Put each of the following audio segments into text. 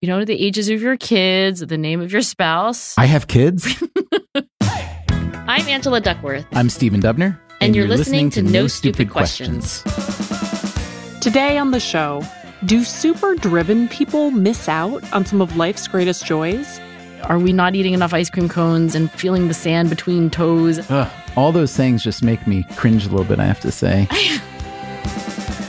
You know, the ages of your kids, the name of your spouse. I have kids. I'm Angela Duckworth. I'm Stephen Dubner. And, you're, listening, to No Stupid Questions. Today on the show, do super driven people miss out on some of life's greatest joys? Are we not eating enough ice cream cones and feeling the sand between toes? Ugh, all those things just make me cringe a little bit, I have to say.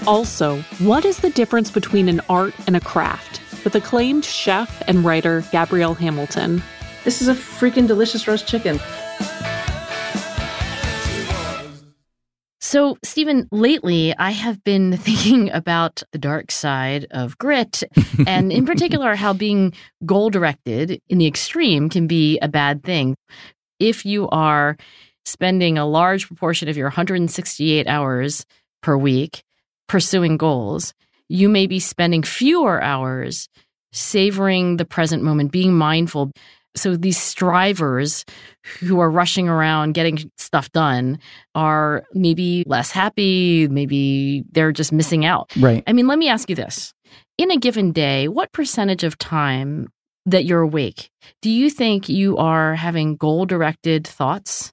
Also, what is the difference between an art and a craft? With acclaimed chef and writer Gabrielle Hamilton. This is a freaking delicious roast chicken. So, Stephen, lately I have been thinking about the dark side of grit, and in particular, how being goal directed in the extreme can be a bad thing. If you are spending a large proportion of your 168 hours per week pursuing goals, you may be spending fewer hours savoring the present moment, being mindful. So these strivers who are rushing around getting stuff done are maybe less happy, maybe they're just missing out. Right. I mean, let me ask you this. In a given day, what percentage of time that you're awake do you think you are having goal directed thoughts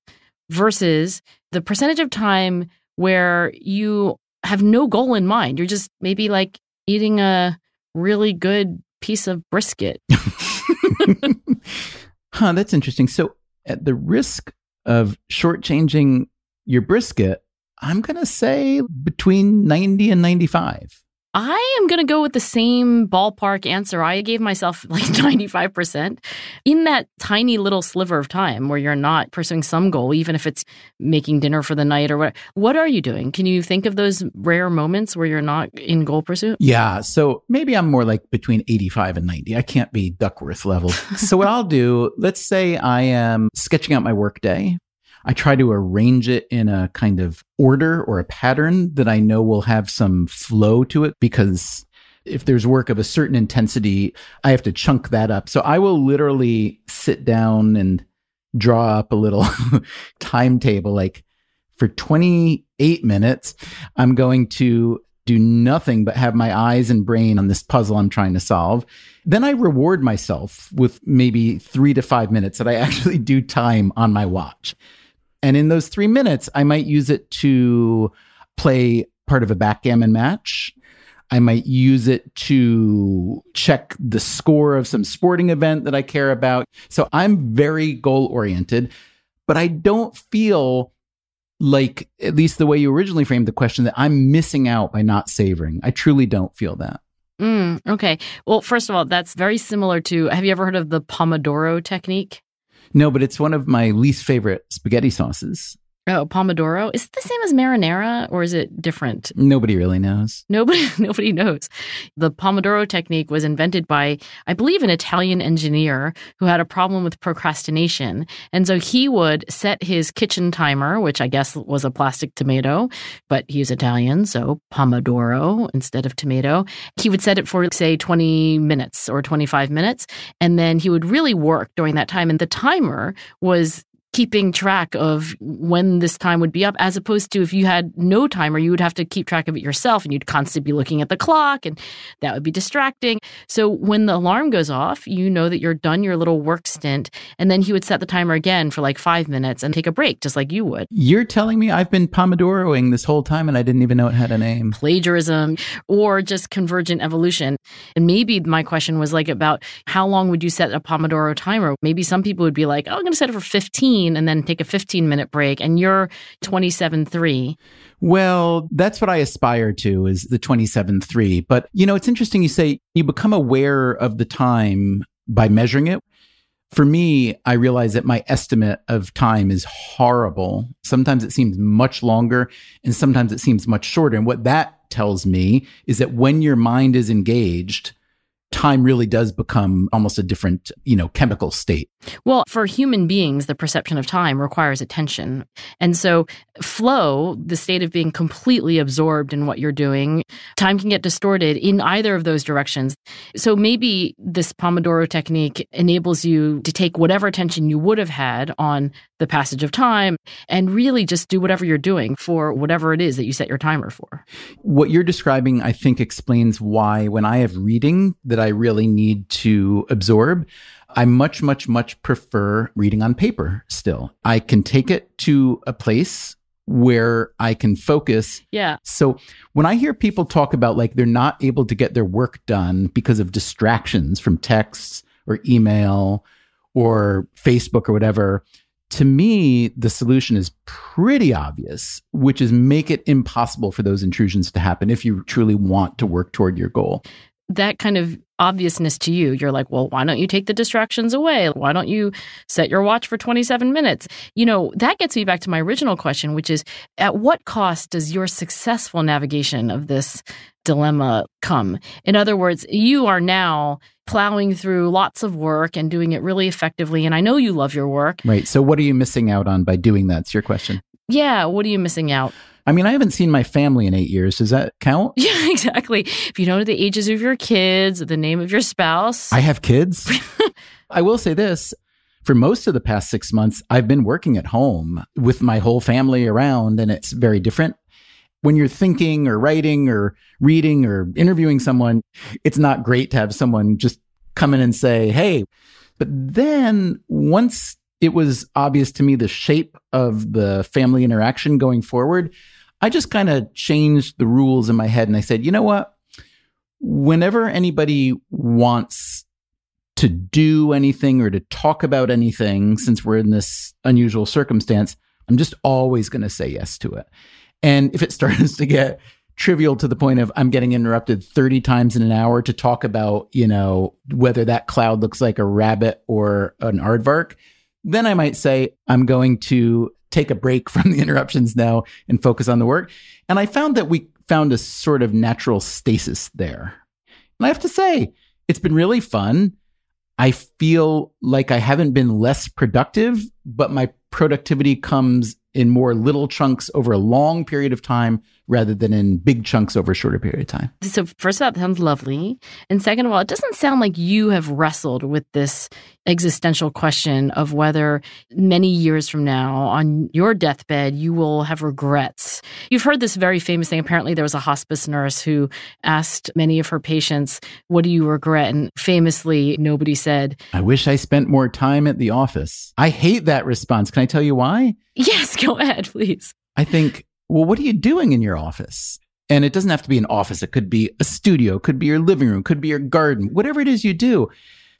versus the percentage of time where you have no goal in mind? You're just maybe like eating a really good piece of brisket. huh, that's interesting. So, at the risk of shortchanging your brisket, I'm going to say between 90 and 95. I am going to go with the same ballpark answer. I gave myself like 95% in that tiny little sliver of time where you're not pursuing some goal, even if it's making dinner for the night or what. What are you doing? Can you think of those rare moments where you're not in goal pursuit? Yeah. So maybe I'm more like between 85 and 90. I can't be Duckworth level. so what I'll do, let's say I am sketching out my workday I try to arrange it in a kind of order or a pattern that I know will have some flow to it because if there's work of a certain intensity, I have to chunk that up. So I will literally sit down and draw up a little timetable like for 28 minutes, I'm going to do nothing but have my eyes and brain on this puzzle I'm trying to solve. Then I reward myself with maybe three to five minutes that I actually do time on my watch. And in those three minutes, I might use it to play part of a backgammon match. I might use it to check the score of some sporting event that I care about. So I'm very goal oriented, but I don't feel like, at least the way you originally framed the question, that I'm missing out by not savoring. I truly don't feel that. Mm, okay. Well, first of all, that's very similar to have you ever heard of the Pomodoro technique? No, but it's one of my least favorite spaghetti sauces. Oh, Pomodoro. Is it the same as marinara or is it different? Nobody really knows. Nobody nobody knows. The Pomodoro technique was invented by I believe an Italian engineer who had a problem with procrastination. And so he would set his kitchen timer, which I guess was a plastic tomato, but he's Italian, so Pomodoro instead of tomato. He would set it for say 20 minutes or 25 minutes and then he would really work during that time and the timer was keeping track of when this time would be up, as opposed to if you had no timer, you would have to keep track of it yourself and you'd constantly be looking at the clock and that would be distracting. So when the alarm goes off, you know that you're done your little work stint. And then he would set the timer again for like five minutes and take a break, just like you would. You're telling me I've been Pomodoroing this whole time and I didn't even know it had a name. Plagiarism or just convergent evolution. And maybe my question was like about how long would you set a Pomodoro timer? Maybe some people would be like, oh, I'm going to set it for 15 and then take a 15 minute break and you're 27.3. Well, that's what I aspire to is the 27.3. But, you know, it's interesting you say you become aware of the time by measuring it. For me, I realize that my estimate of time is horrible. Sometimes it seems much longer and sometimes it seems much shorter. And what that tells me is that when your mind is engaged, time really does become almost a different, you know, chemical state. Well, for human beings, the perception of time requires attention. And so, flow, the state of being completely absorbed in what you're doing, time can get distorted in either of those directions. So, maybe this Pomodoro technique enables you to take whatever attention you would have had on the passage of time and really just do whatever you're doing for whatever it is that you set your timer for. What you're describing, I think, explains why when I have reading that I really need to absorb, I much, much, much prefer reading on paper still. I can take it to a place where I can focus. Yeah. So when I hear people talk about like they're not able to get their work done because of distractions from texts or email or Facebook or whatever, to me, the solution is pretty obvious, which is make it impossible for those intrusions to happen if you truly want to work toward your goal. That kind of obviousness to you. You're like, well, why don't you take the distractions away? Why don't you set your watch for 27 minutes? You know, that gets me back to my original question, which is at what cost does your successful navigation of this dilemma come? In other words, you are now plowing through lots of work and doing it really effectively. And I know you love your work. Right. So, what are you missing out on by doing that? It's your question. Yeah. What are you missing out? I mean, I haven't seen my family in eight years. Does that count? Yeah, exactly. If you know the ages of your kids, the name of your spouse. I have kids. I will say this for most of the past six months, I've been working at home with my whole family around, and it's very different. When you're thinking or writing or reading or interviewing someone, it's not great to have someone just come in and say, Hey, but then once it was obvious to me the shape of the family interaction going forward, I just kind of changed the rules in my head and I said, you know what? Whenever anybody wants to do anything or to talk about anything, since we're in this unusual circumstance, I'm just always going to say yes to it. And if it starts to get trivial to the point of I'm getting interrupted 30 times in an hour to talk about, you know, whether that cloud looks like a rabbit or an aardvark, then I might say, I'm going to take a break from the interruptions now and focus on the work. And I found that we found a sort of natural stasis there. And I have to say, it's been really fun. I feel like I haven't been less productive, but my productivity comes in more little chunks over a long period of time rather than in big chunks over a shorter period of time. So, first of all, that sounds lovely. And second of all, it doesn't sound like you have wrestled with this existential question of whether many years from now on your deathbed you will have regrets. You've heard this very famous thing. Apparently, there was a hospice nurse who asked many of her patients, What do you regret? And famously, nobody said, I wish I spent more time at the office. I hate that response. Can I tell you why? Yes, go ahead, please. I think, well, what are you doing in your office? And it doesn't have to be an office. It could be a studio, could be your living room, could be your garden, whatever it is you do.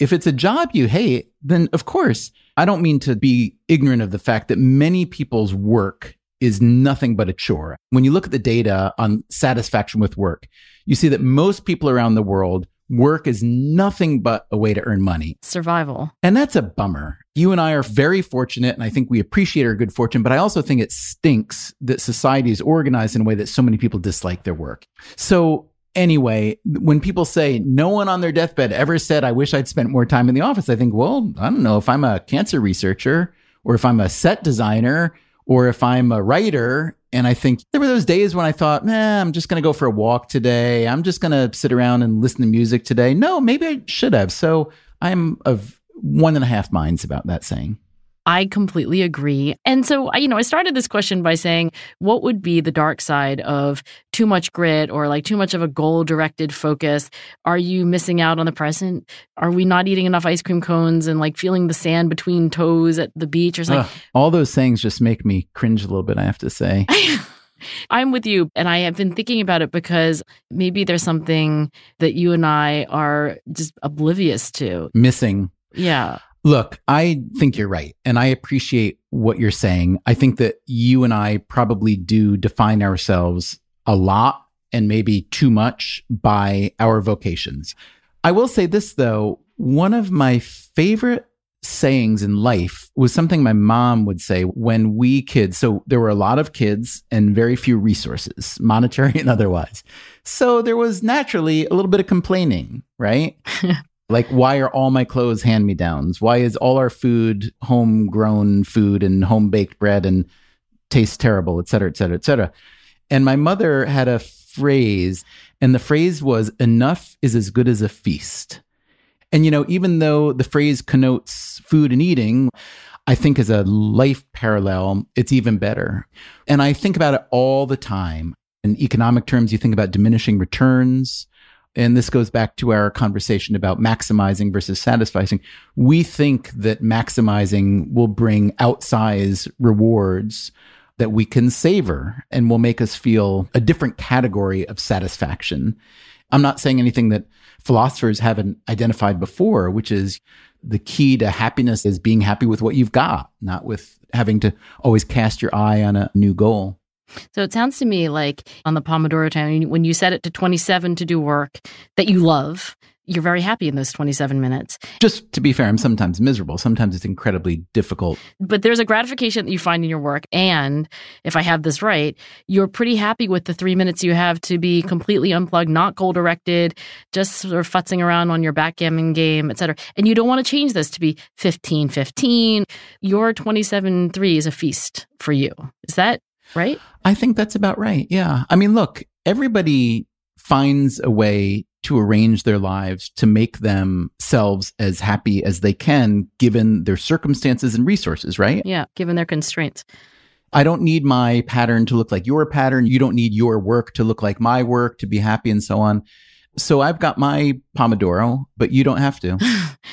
If it's a job you hate, then of course, I don't mean to be ignorant of the fact that many people's work is nothing but a chore. When you look at the data on satisfaction with work, you see that most people around the world work is nothing but a way to earn money. Survival. And that's a bummer. You and I are very fortunate, and I think we appreciate our good fortune, but I also think it stinks that society is organized in a way that so many people dislike their work. So, anyway, when people say no one on their deathbed ever said, I wish I'd spent more time in the office, I think, well, I don't know if I'm a cancer researcher or if I'm a set designer or if I'm a writer. And I think there were those days when I thought, man, I'm just going to go for a walk today. I'm just going to sit around and listen to music today. No, maybe I should have. So I'm of one and a half minds about that saying. I completely agree. And so, you know, I started this question by saying, what would be the dark side of too much grit or like too much of a goal directed focus? Are you missing out on the present? Are we not eating enough ice cream cones and like feeling the sand between toes at the beach or something? Ugh, all those things just make me cringe a little bit, I have to say. I'm with you. And I have been thinking about it because maybe there's something that you and I are just oblivious to. Missing. Yeah. Look, I think you're right. And I appreciate what you're saying. I think that you and I probably do define ourselves a lot and maybe too much by our vocations. I will say this though, one of my favorite sayings in life was something my mom would say when we kids, so there were a lot of kids and very few resources, monetary and otherwise. So there was naturally a little bit of complaining, right? Like, why are all my clothes hand me downs? Why is all our food homegrown food and home baked bread and tastes terrible, et cetera, et cetera, et cetera? And my mother had a phrase, and the phrase was, enough is as good as a feast. And, you know, even though the phrase connotes food and eating, I think as a life parallel, it's even better. And I think about it all the time. In economic terms, you think about diminishing returns. And this goes back to our conversation about maximizing versus satisfying. We think that maximizing will bring outsized rewards that we can savor and will make us feel a different category of satisfaction. I'm not saying anything that philosophers haven't identified before, which is the key to happiness is being happy with what you've got, not with having to always cast your eye on a new goal. So it sounds to me like on the Pomodoro time, when you set it to 27 to do work that you love, you're very happy in those 27 minutes. Just to be fair, I'm sometimes miserable. Sometimes it's incredibly difficult. But there's a gratification that you find in your work. And if I have this right, you're pretty happy with the three minutes you have to be completely unplugged, not goal directed, just sort of futzing around on your backgammon game, et cetera. And you don't want to change this to be 15 15. Your 27 3 is a feast for you. Is that right? I think that's about right. Yeah. I mean, look, everybody finds a way to arrange their lives to make themselves as happy as they can given their circumstances and resources, right? Yeah, given their constraints. I don't need my pattern to look like your pattern. You don't need your work to look like my work to be happy and so on. So I've got my Pomodoro, but you don't have to.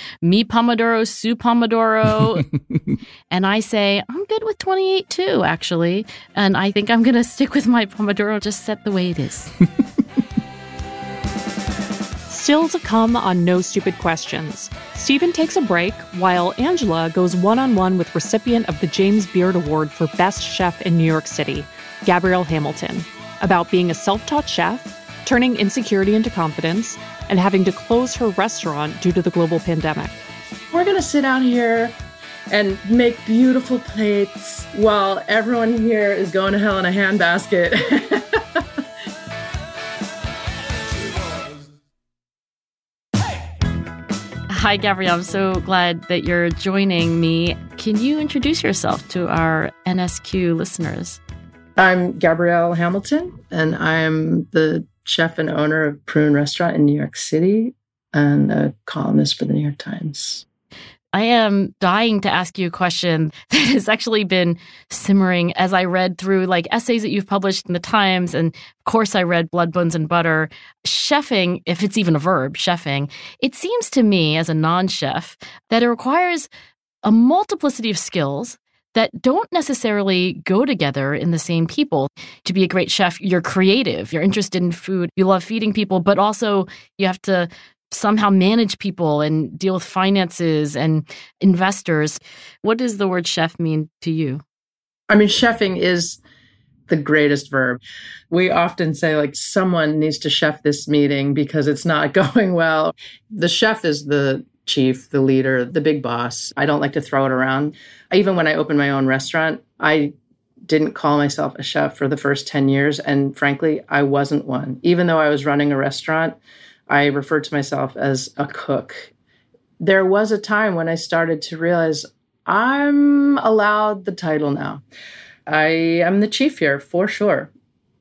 Me Pomodoro, Sue Pomodoro. and I say, I'm good with 28 too, actually. And I think I'm going to stick with my Pomodoro just set the way it is. Still to come on No Stupid Questions. Stephen takes a break while Angela goes one on one with recipient of the James Beard Award for Best Chef in New York City, Gabrielle Hamilton, about being a self taught chef, turning insecurity into confidence, and having to close her restaurant due to the global pandemic. We're going to sit out here and make beautiful plates while everyone here is going to hell in a handbasket. Hi, Gabrielle. I'm so glad that you're joining me. Can you introduce yourself to our NSQ listeners? I'm Gabrielle Hamilton, and I'm the chef and owner of Prune Restaurant in New York City and a columnist for the New York Times. I am dying to ask you a question that has actually been simmering as I read through like essays that you've published in the Times. And of course, I read Blood, Bones, and Butter. Chefing, if it's even a verb, chefing, it seems to me as a non chef that it requires a multiplicity of skills that don't necessarily go together in the same people. To be a great chef, you're creative, you're interested in food, you love feeding people, but also you have to somehow manage people and deal with finances and investors. What does the word chef mean to you? I mean, chefing is the greatest verb. We often say, like, someone needs to chef this meeting because it's not going well. The chef is the chief, the leader, the big boss. I don't like to throw it around. Even when I opened my own restaurant, I didn't call myself a chef for the first 10 years. And frankly, I wasn't one. Even though I was running a restaurant, I referred to myself as a cook. There was a time when I started to realize I'm allowed the title now. I am the chief here for sure.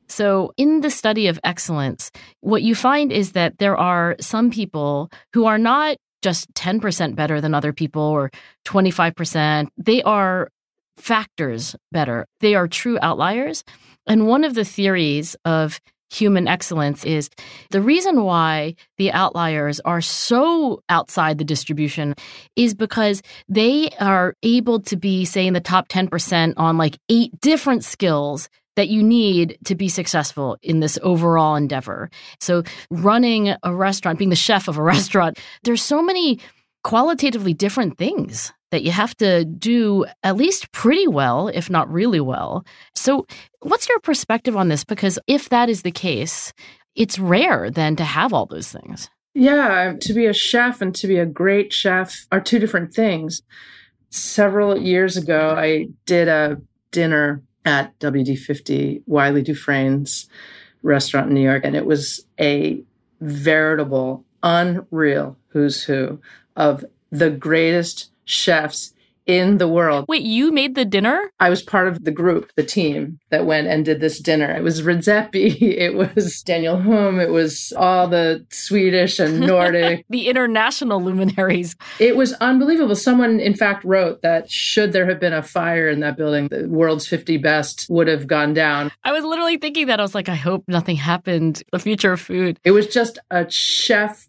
So, in the study of excellence, what you find is that there are some people who are not just 10% better than other people or 25%. They are factors better. They are true outliers. And one of the theories of human excellence is the reason why the outliers are so outside the distribution is because they are able to be, say, in the top 10% on like eight different skills that you need to be successful in this overall endeavor. So, running a restaurant, being the chef of a restaurant, there's so many qualitatively different things that you have to do at least pretty well, if not really well. So, what's your perspective on this? Because if that is the case, it's rare then to have all those things. Yeah, to be a chef and to be a great chef are two different things. Several years ago, I did a dinner at WD50 Wylie Dufresne's restaurant in New York, and it was a veritable, unreal who's who of the greatest chefs in the world. Wait, you made the dinner? I was part of the group, the team that went and did this dinner. It was Redzepi, it was Daniel Humm, it was all the Swedish and Nordic. the international luminaries. It was unbelievable. Someone, in fact, wrote that should there have been a fire in that building, the world's 50 best would have gone down. I was literally thinking that. I was like, I hope nothing happened. The future of food. It was just a chef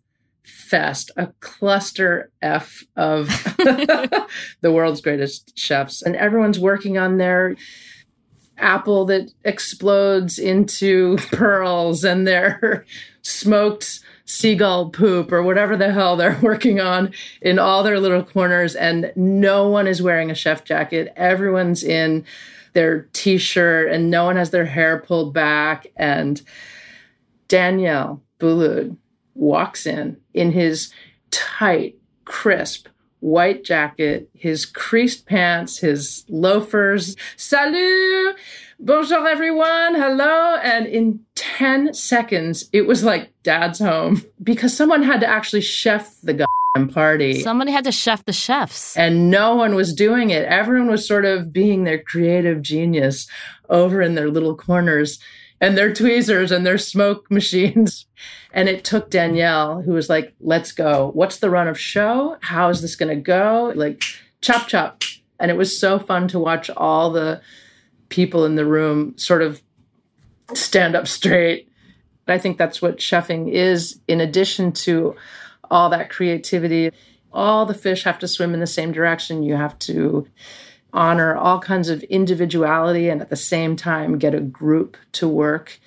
fest, a cluster F of the world's greatest chefs. And everyone's working on their apple that explodes into pearls and their smoked seagull poop or whatever the hell they're working on in all their little corners. And no one is wearing a chef jacket. Everyone's in their t shirt and no one has their hair pulled back. And Daniel Boulud walks in in his tight, crisp white jacket, his creased pants, his loafers. Salut! Bonjour, everyone. Hello. And in 10 seconds, it was like dad's home because someone had to actually chef the goddamn party. Somebody had to chef the chefs. And no one was doing it. Everyone was sort of being their creative genius over in their little corners and their tweezers and their smoke machines. And it took Danielle, who was like, let's go. What's the run of show? How is this going to go? Like, chop, chop. And it was so fun to watch all the people in the room sort of stand up straight. I think that's what chefing is, in addition to all that creativity. All the fish have to swim in the same direction. You have to honor all kinds of individuality and at the same time get a group to work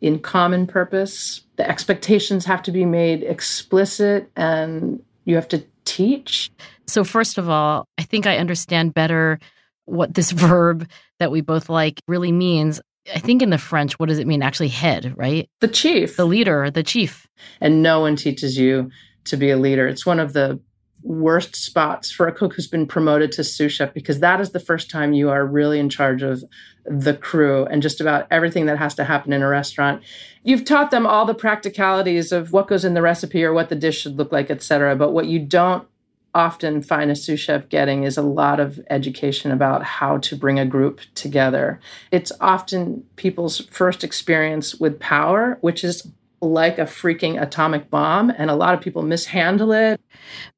in common purpose. The expectations have to be made explicit and you have to teach. So, first of all, I think I understand better what this verb that we both like really means. I think in the French, what does it mean? Actually, head, right? The chief. The leader, the chief. And no one teaches you to be a leader. It's one of the worst spots for a cook who's been promoted to sous chef because that is the first time you are really in charge of the crew and just about everything that has to happen in a restaurant. You've taught them all the practicalities of what goes in the recipe or what the dish should look like, etc. But what you don't often find a sous chef getting is a lot of education about how to bring a group together. It's often people's first experience with power, which is like a freaking atomic bomb, and a lot of people mishandle it.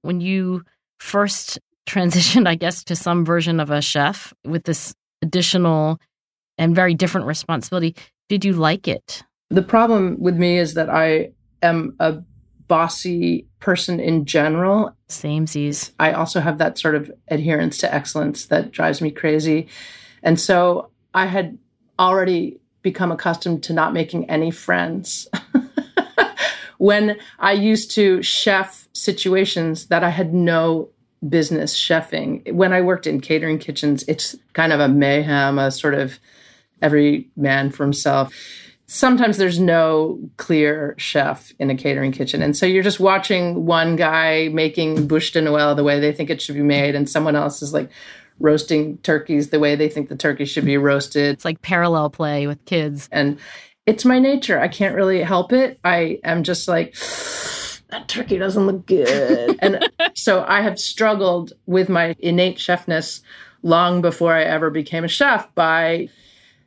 When you first transitioned, I guess, to some version of a chef with this additional and very different responsibility, did you like it? The problem with me is that I am a bossy person in general. Same Z's. I also have that sort of adherence to excellence that drives me crazy. And so I had already become accustomed to not making any friends. when I used to chef situations that I had no business chefing. When I worked in catering kitchens, it's kind of a mayhem, a sort of every man for himself. Sometimes there's no clear chef in a catering kitchen. And so you're just watching one guy making bûche de Noël the way they think it should be made, and someone else is like roasting turkeys the way they think the turkey should be roasted. It's like parallel play with kids. And it's my nature. I can't really help it. I am just like, that turkey doesn't look good. and so I have struggled with my innate chefness long before I ever became a chef by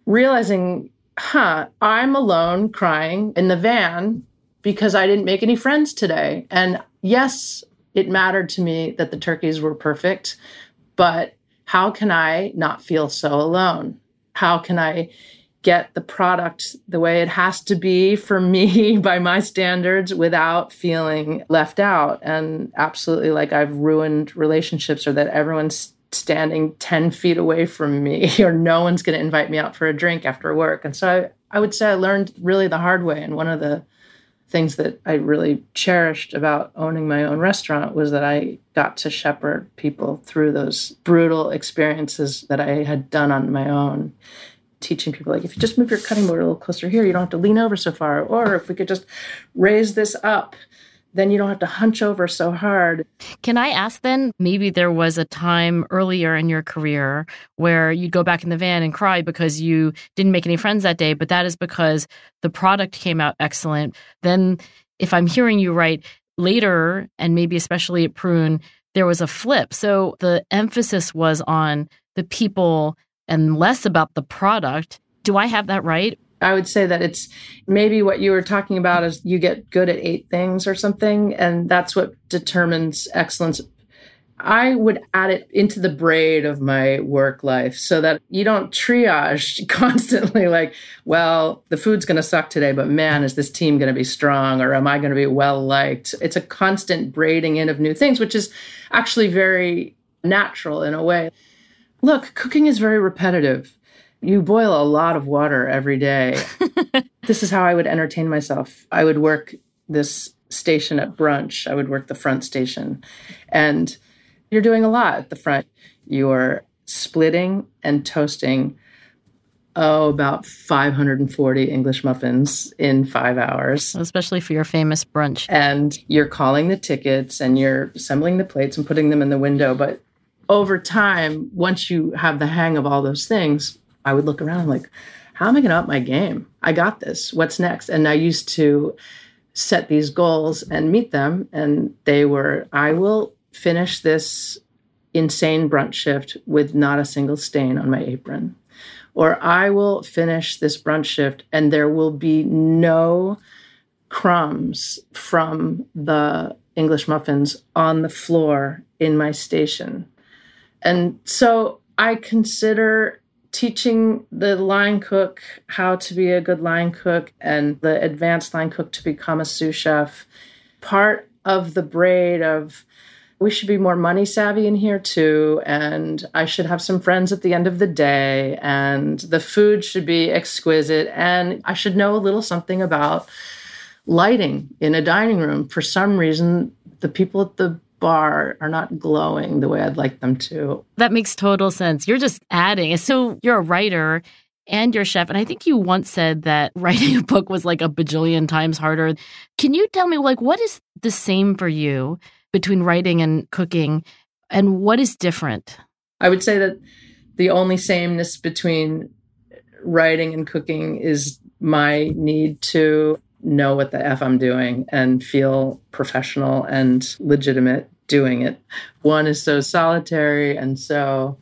realizing, huh, I'm alone crying in the van because I didn't make any friends today. And yes, it mattered to me that the turkeys were perfect, but how can I not feel so alone? How can I get the product the way it has to be for me by my standards without feeling left out and absolutely like I've ruined relationships or that everyone's standing 10 feet away from me or no one's going to invite me out for a drink after work. And so I, I would say I learned really the hard way. And one of the things that I really cherished about owning my own restaurant was that I got to shepherd people through those brutal experiences that I had done on my own teaching people like if you just move your cutting board a little closer here you don't have to lean over so far or if we could just raise this up then you don't have to hunch over so hard. Can I ask then? Maybe there was a time earlier in your career where you'd go back in the van and cry because you didn't make any friends that day, but that is because the product came out excellent. Then, if I'm hearing you right, later, and maybe especially at Prune, there was a flip. So the emphasis was on the people and less about the product. Do I have that right? I would say that it's maybe what you were talking about is you get good at eight things or something, and that's what determines excellence. I would add it into the braid of my work life so that you don't triage constantly like, well, the food's going to suck today, but man, is this team going to be strong or am I going to be well liked? It's a constant braiding in of new things, which is actually very natural in a way. Look, cooking is very repetitive you boil a lot of water every day. this is how I would entertain myself. I would work this station at brunch, I would work the front station. And you're doing a lot at the front. You're splitting and toasting, oh, about 540 English muffins in five hours. Especially for your famous brunch. And you're calling the tickets and you're assembling the plates and putting them in the window. But over time, once you have the hang of all those things, I would look around like, how am I going to up my game? I got this. What's next? And I used to set these goals and meet them. And they were, I will finish this insane brunch shift with not a single stain on my apron. Or I will finish this brunch shift and there will be no crumbs from the English muffins on the floor in my station. And so I consider teaching the line cook how to be a good line cook and the advanced line cook to become a sous chef part of the braid of we should be more money savvy in here too and i should have some friends at the end of the day and the food should be exquisite and i should know a little something about lighting in a dining room. For some reason the people at the bar are not glowing the way I'd like them to. That makes total sense. You're just adding. So you're a writer and you're a chef. And I think you once said that writing a book was like a bajillion times harder. Can you tell me, like, what is the same for you between writing and cooking? And what is different? I would say that the only sameness between writing and cooking is my need to know what the F I'm doing and feel professional and legitimate doing it. One is so solitary and so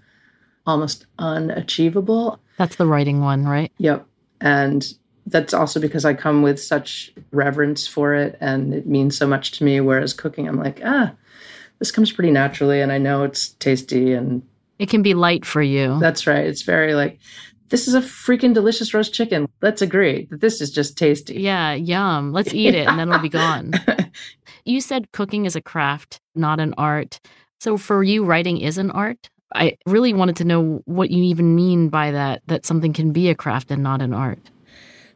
almost unachievable. That's the writing one, right? Yep. And that's also because I come with such reverence for it and it means so much to me. Whereas cooking, I'm like, ah, this comes pretty naturally and I know it's tasty and it can be light for you. That's right. It's very like this is a freaking delicious roast chicken. Let's agree that this is just tasty. Yeah, yum. Let's eat it and then we'll be gone. you said cooking is a craft, not an art. So for you, writing is an art? I really wanted to know what you even mean by that, that something can be a craft and not an art.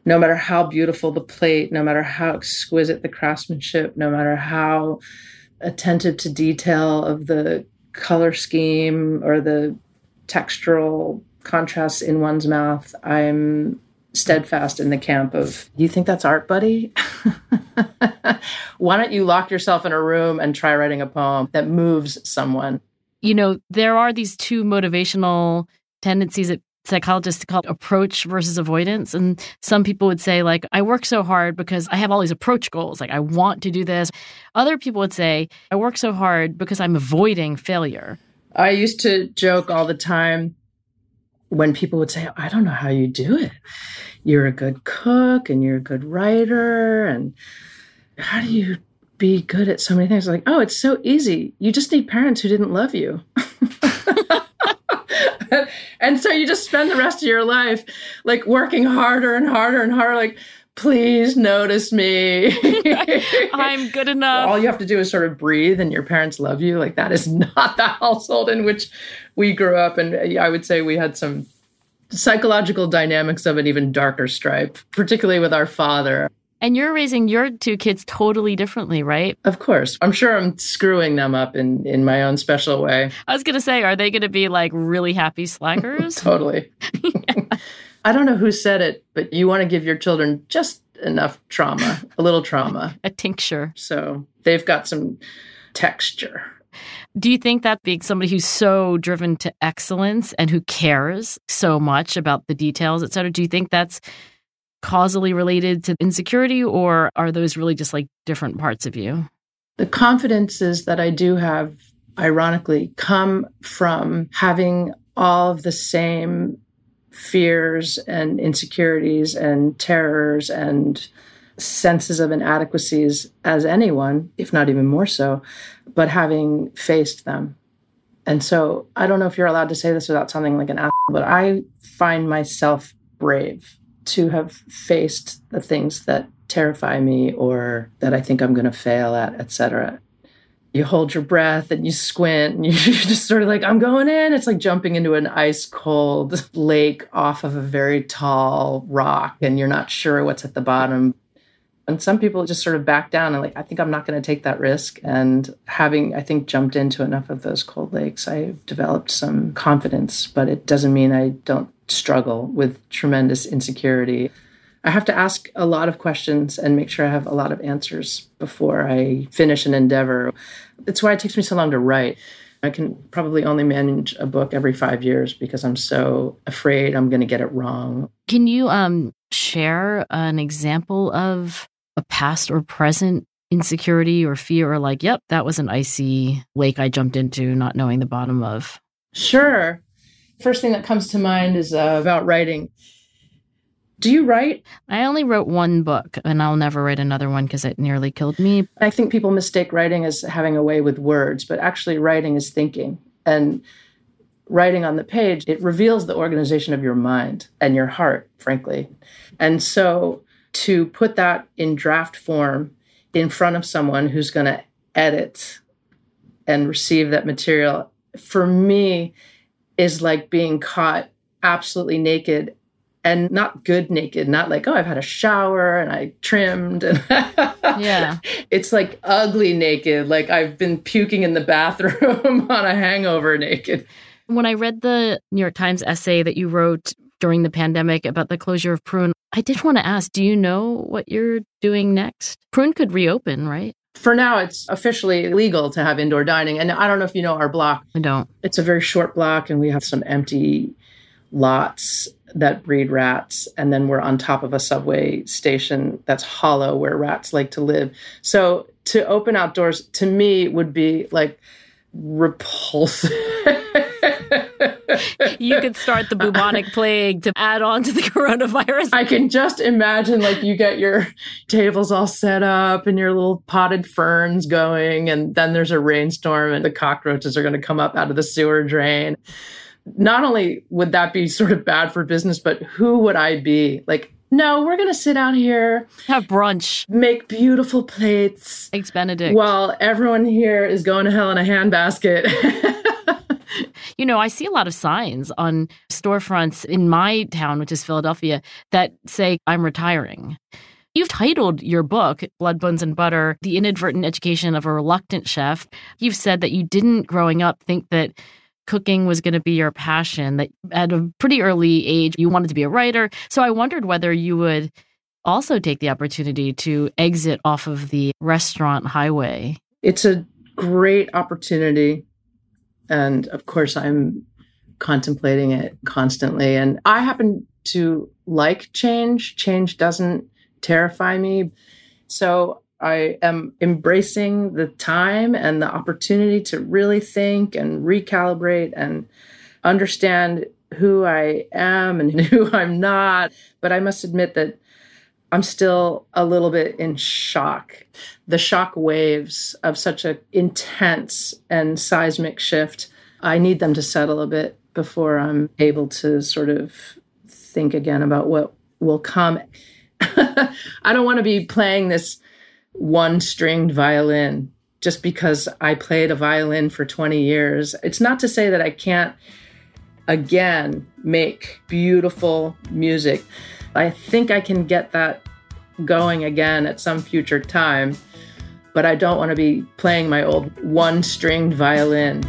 No matter how beautiful the plate, no matter how exquisite the craftsmanship, no matter how attentive to detail of the color scheme or the textural contrasts in one's mouth, I'm steadfast in the camp of, you think that's art, buddy? Why don't you lock yourself in a room and try writing a poem that moves someone? You know, there are these two motivational tendencies that psychologists call approach versus avoidance. And some people would say, like, I work so hard because I have all these approach goals. Like, I want to do this. Other people would say, I work so hard because I'm avoiding failure. I used to joke all the time when people would say, I don't know how you do it. You're a good cook and you're a good writer. And how do you be good at so many things? Like, oh, it's so easy. You just need parents who didn't love you. and so you just spend the rest of your life like working harder and harder and harder, like, please notice me. I'm good enough. All you have to do is sort of breathe and your parents love you. Like that is not the household in which we grew up. And I would say we had some psychological dynamics of an even darker stripe, particularly with our father. And you're raising your two kids totally differently, right? Of course. I'm sure I'm screwing them up in, in my own special way. I was going to say, are they going to be like really happy slackers? totally. I don't know who said it, but you want to give your children just enough trauma, a little trauma, a tincture. So they've got some texture. Do you think that being somebody who's so driven to excellence and who cares so much about the details, et cetera, do you think that's causally related to insecurity or are those really just like different parts of you? The confidences that I do have, ironically, come from having all of the same fears and insecurities and terrors and senses of inadequacies as anyone, if not even more so, but having faced them. And so I don't know if you're allowed to say this without sounding like an asshole, but I find myself brave to have faced the things that terrify me or that I think I'm going to fail at, etc you hold your breath and you squint and you're just sort of like, I'm going in. It's like jumping into an ice cold lake off of a very tall rock and you're not sure what's at the bottom. And some people just sort of back down and like, I think I'm not going to take that risk. And having, I think, jumped into enough of those cold lakes, I've developed some confidence, but it doesn't mean I don't struggle with tremendous insecurity. I have to ask a lot of questions and make sure I have a lot of answers before I finish an endeavor. It's why it takes me so long to write. I can probably only manage a book every five years because I'm so afraid I'm going to get it wrong. Can you um, share an example of a past or present insecurity or fear, or like, yep, that was an icy lake I jumped into, not knowing the bottom of? Sure. First thing that comes to mind is uh, about writing. Do you write? I only wrote one book and I'll never write another one because it nearly killed me. I think people mistake writing as having a way with words, but actually, writing is thinking. And writing on the page, it reveals the organization of your mind and your heart, frankly. And so to put that in draft form in front of someone who's going to edit and receive that material, for me, is like being caught absolutely naked and not good naked, not like, oh, I've had a shower and I trimmed. And yeah. It's like ugly naked, like I've been puking in the bathroom on a hangover naked. When I read the New York Times essay that you wrote during the pandemic about the closure of Prune, I did want to ask do you know what you're doing next? Prune could reopen, right? For now, it's officially legal to have indoor dining. And I don't know if you know our block. I don't. It's a very short block, and we have some empty lots that breed rats and then we're on top of a subway station that's hollow where rats like to live. So to open outdoors to me would be like repulsive. You could start the bubonic plague to add on to the coronavirus. I can just imagine like you get your tables all set up and your little potted ferns going, and then there's a rainstorm and the cockroaches are going to come up out of the sewer drain not only would that be sort of bad for business, but who would I be? Like, no, we're going to sit out here, have brunch, make beautiful plates, eggs Benedict, while everyone here is going to hell in a handbasket. you know, I see a lot of signs on storefronts in my town, which is Philadelphia, that say, I'm retiring. You've titled your book, Blood, Bones, and Butter, The Inadvertent Education of a Reluctant Chef. You've said that you didn't, growing up, think that cooking was going to be your passion, that at a pretty early age you wanted to be a writer. So I wondered whether you would also take the opportunity to exit off of the restaurant highway. It's a great opportunity. And of course, I'm contemplating it constantly. And I happen to like change. Change doesn't terrify me. So I am embracing the time and the opportunity to really think and recalibrate and understand who I am and who I'm not. But I must admit that I'm still a little bit in shock. The shock waves of such an intense and seismic shift, I need them to settle a bit before I'm able to sort of think again about what will come. I don't want to be playing this one stringed violin just because I played a violin for 20 years. It's not to say that I can't again make beautiful music. I think I can get that going again at some future time, but I don't want to be playing my old one stringed violin.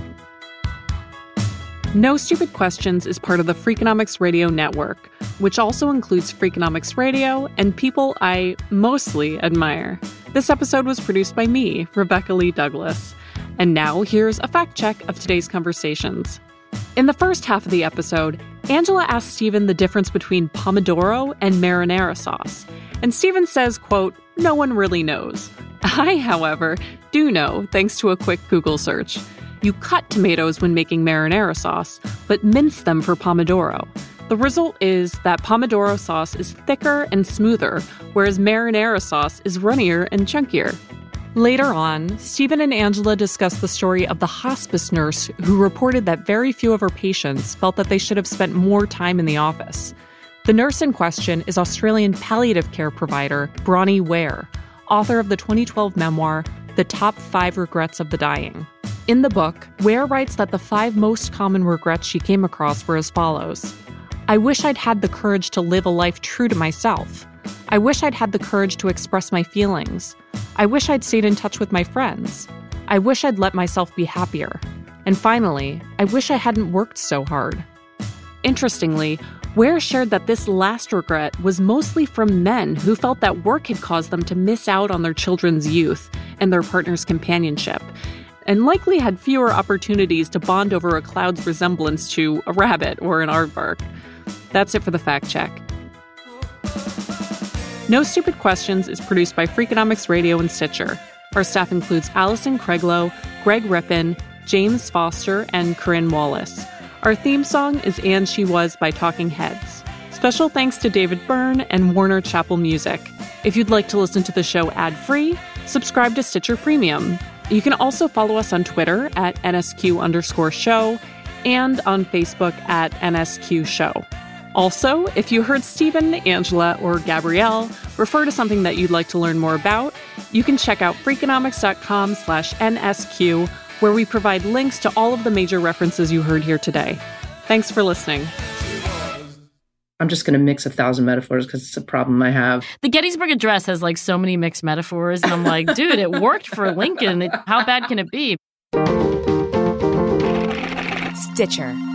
No Stupid Questions is part of the Freakonomics Radio Network, which also includes Freakonomics Radio and people I mostly admire. This episode was produced by me, Rebecca Lee Douglas. And now here's a fact check of today's conversations. In the first half of the episode, Angela asks Stephen the difference between pomodoro and marinara sauce. And Stephen says, quote, no one really knows. I, however, do know thanks to a quick Google search. You cut tomatoes when making marinara sauce, but mince them for pomodoro. The result is that pomodoro sauce is thicker and smoother, whereas marinara sauce is runnier and chunkier. Later on, Stephen and Angela discuss the story of the hospice nurse who reported that very few of her patients felt that they should have spent more time in the office. The nurse in question is Australian palliative care provider Bronnie Ware, author of the 2012 memoir, The Top Five Regrets of the Dying. In the book, Ware writes that the five most common regrets she came across were as follows I wish I'd had the courage to live a life true to myself. I wish I'd had the courage to express my feelings. I wish I'd stayed in touch with my friends. I wish I'd let myself be happier. And finally, I wish I hadn't worked so hard. Interestingly, Ware shared that this last regret was mostly from men who felt that work had caused them to miss out on their children's youth and their partner's companionship, and likely had fewer opportunities to bond over a cloud's resemblance to a rabbit or an aardvark. That's it for the fact check. No Stupid Questions is produced by Freakonomics Radio and Stitcher. Our staff includes Allison Craiglow, Greg Rippin, James Foster, and Corinne Wallace. Our theme song is And She Was by Talking Heads. Special thanks to David Byrne and Warner Chappell Music. If you'd like to listen to the show ad free, subscribe to Stitcher Premium. You can also follow us on Twitter at NSQ underscore show and on Facebook at NSQ show. Also, if you heard Stephen, Angela, or Gabrielle refer to something that you'd like to learn more about, you can check out freakonomics.com slash NSQ, where we provide links to all of the major references you heard here today. Thanks for listening. I'm just going to mix a thousand metaphors because it's a problem I have. The Gettysburg Address has like so many mixed metaphors, and I'm like, dude, it worked for Lincoln. How bad can it be? Stitcher